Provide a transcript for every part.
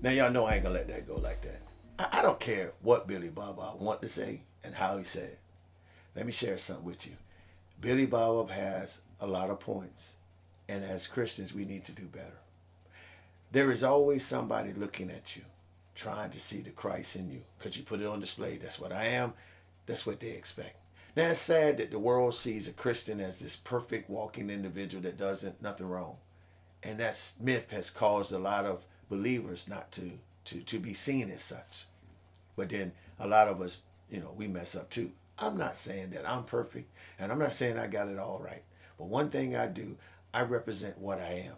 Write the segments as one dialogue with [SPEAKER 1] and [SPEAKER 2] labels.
[SPEAKER 1] Now y'all know I ain't gonna let that go like that. I, I don't care what Billy Bob want to say and how he said it. Let me share something with you. Billy Bob has a lot of points, and as Christians, we need to do better. There is always somebody looking at you, trying to see the Christ in you, because you put it on display. That's what I am. That's what they expect. Now it's sad that the world sees a Christian as this perfect walking individual that doesn't nothing wrong, and that myth has caused a lot of believers not to to to be seen as such. But then a lot of us, you know, we mess up too. I'm not saying that I'm perfect, and I'm not saying I got it all right. But one thing I do, I represent what I am.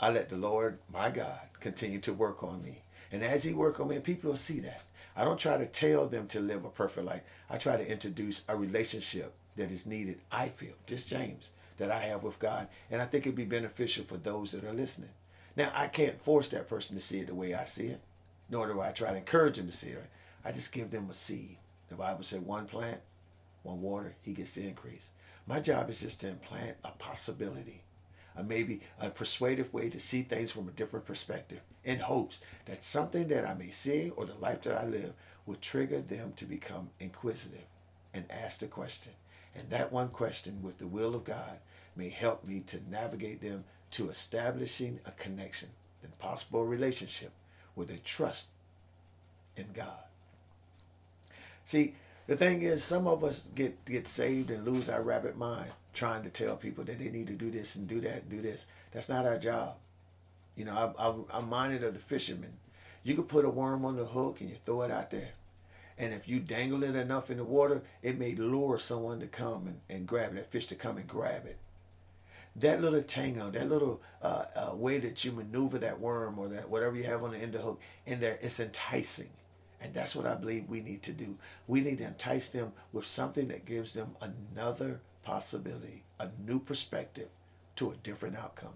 [SPEAKER 1] I let the Lord, my God, continue to work on me. And as he work on me, people will see that. I don't try to tell them to live a perfect life. I try to introduce a relationship that is needed, I feel, just James, that I have with God. And I think it'd be beneficial for those that are listening. Now, I can't force that person to see it the way I see it, nor do I try to encourage them to see it. I just give them a seed. The Bible said one plant, one water, he gets the increase. My job is just to implant a possibility, a maybe a persuasive way to see things from a different perspective in hopes that something that I may see or the life that I live will trigger them to become inquisitive and ask the question. And that one question with the will of God may help me to navigate them to establishing a connection and possible relationship with a trust in God. See, the thing is, some of us get get saved and lose our rabbit mind trying to tell people that they need to do this and do that and do this. That's not our job. You know, I, I, I'm minded of the fishermen. You could put a worm on the hook and you throw it out there. And if you dangle it enough in the water, it may lure someone to come and, and grab that fish to come and grab it. That little tango, that little uh, uh, way that you maneuver that worm or that whatever you have on the end of the hook in there, it's enticing. And that's what I believe we need to do. We need to entice them with something that gives them another possibility, a new perspective to a different outcome.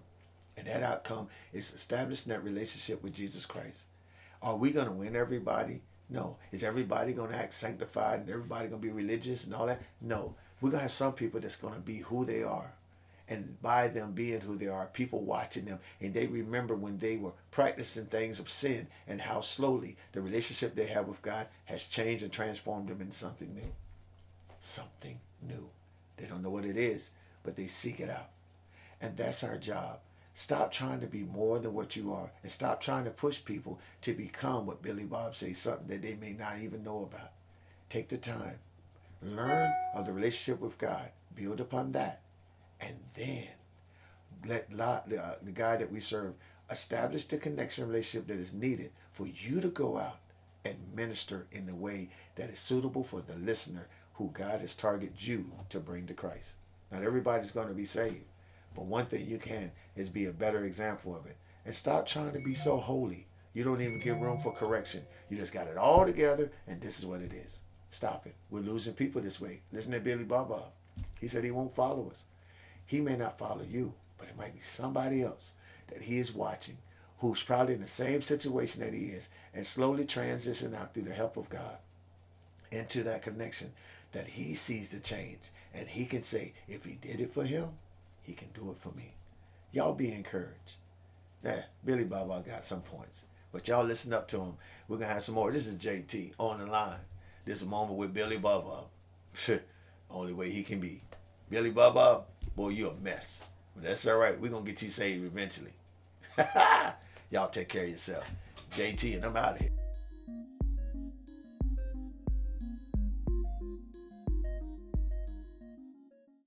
[SPEAKER 1] And that outcome is establishing that relationship with Jesus Christ. Are we going to win everybody? No. Is everybody going to act sanctified and everybody going to be religious and all that? No. We're going to have some people that's going to be who they are and by them being who they are, people watching them, and they remember when they were practicing things of sin and how slowly the relationship they have with God has changed and transformed them into something new. Something new. They don't know what it is, but they seek it out. And that's our job. Stop trying to be more than what you are and stop trying to push people to become what Billy Bob says, something that they may not even know about. Take the time. Learn of the relationship with God. Build upon that and then let the, uh, the guy that we serve establish the connection relationship that is needed for you to go out and minister in the way that is suitable for the listener who God has targeted you to bring to Christ. Not everybody's going to be saved, but one thing you can is be a better example of it. And stop trying to be so holy. You don't even give room for correction. You just got it all together, and this is what it is. Stop it. We're losing people this way. Listen to Billy Bob. He said he won't follow us. He may not follow you, but it might be somebody else that he is watching who's probably in the same situation that he is and slowly transition out through the help of God into that connection that he sees the change and he can say, if he did it for him, he can do it for me. Y'all be encouraged. Yeah, Billy Baba got some points, but y'all listen up to him. We're going to have some more. This is JT on the line. This is a moment with Billy Baba. Uh, only way he can be. Billy Baba, boy, you a mess. But that's all right. We're going to get you saved eventually. Y'all take care of yourself. JT, and I'm out of here.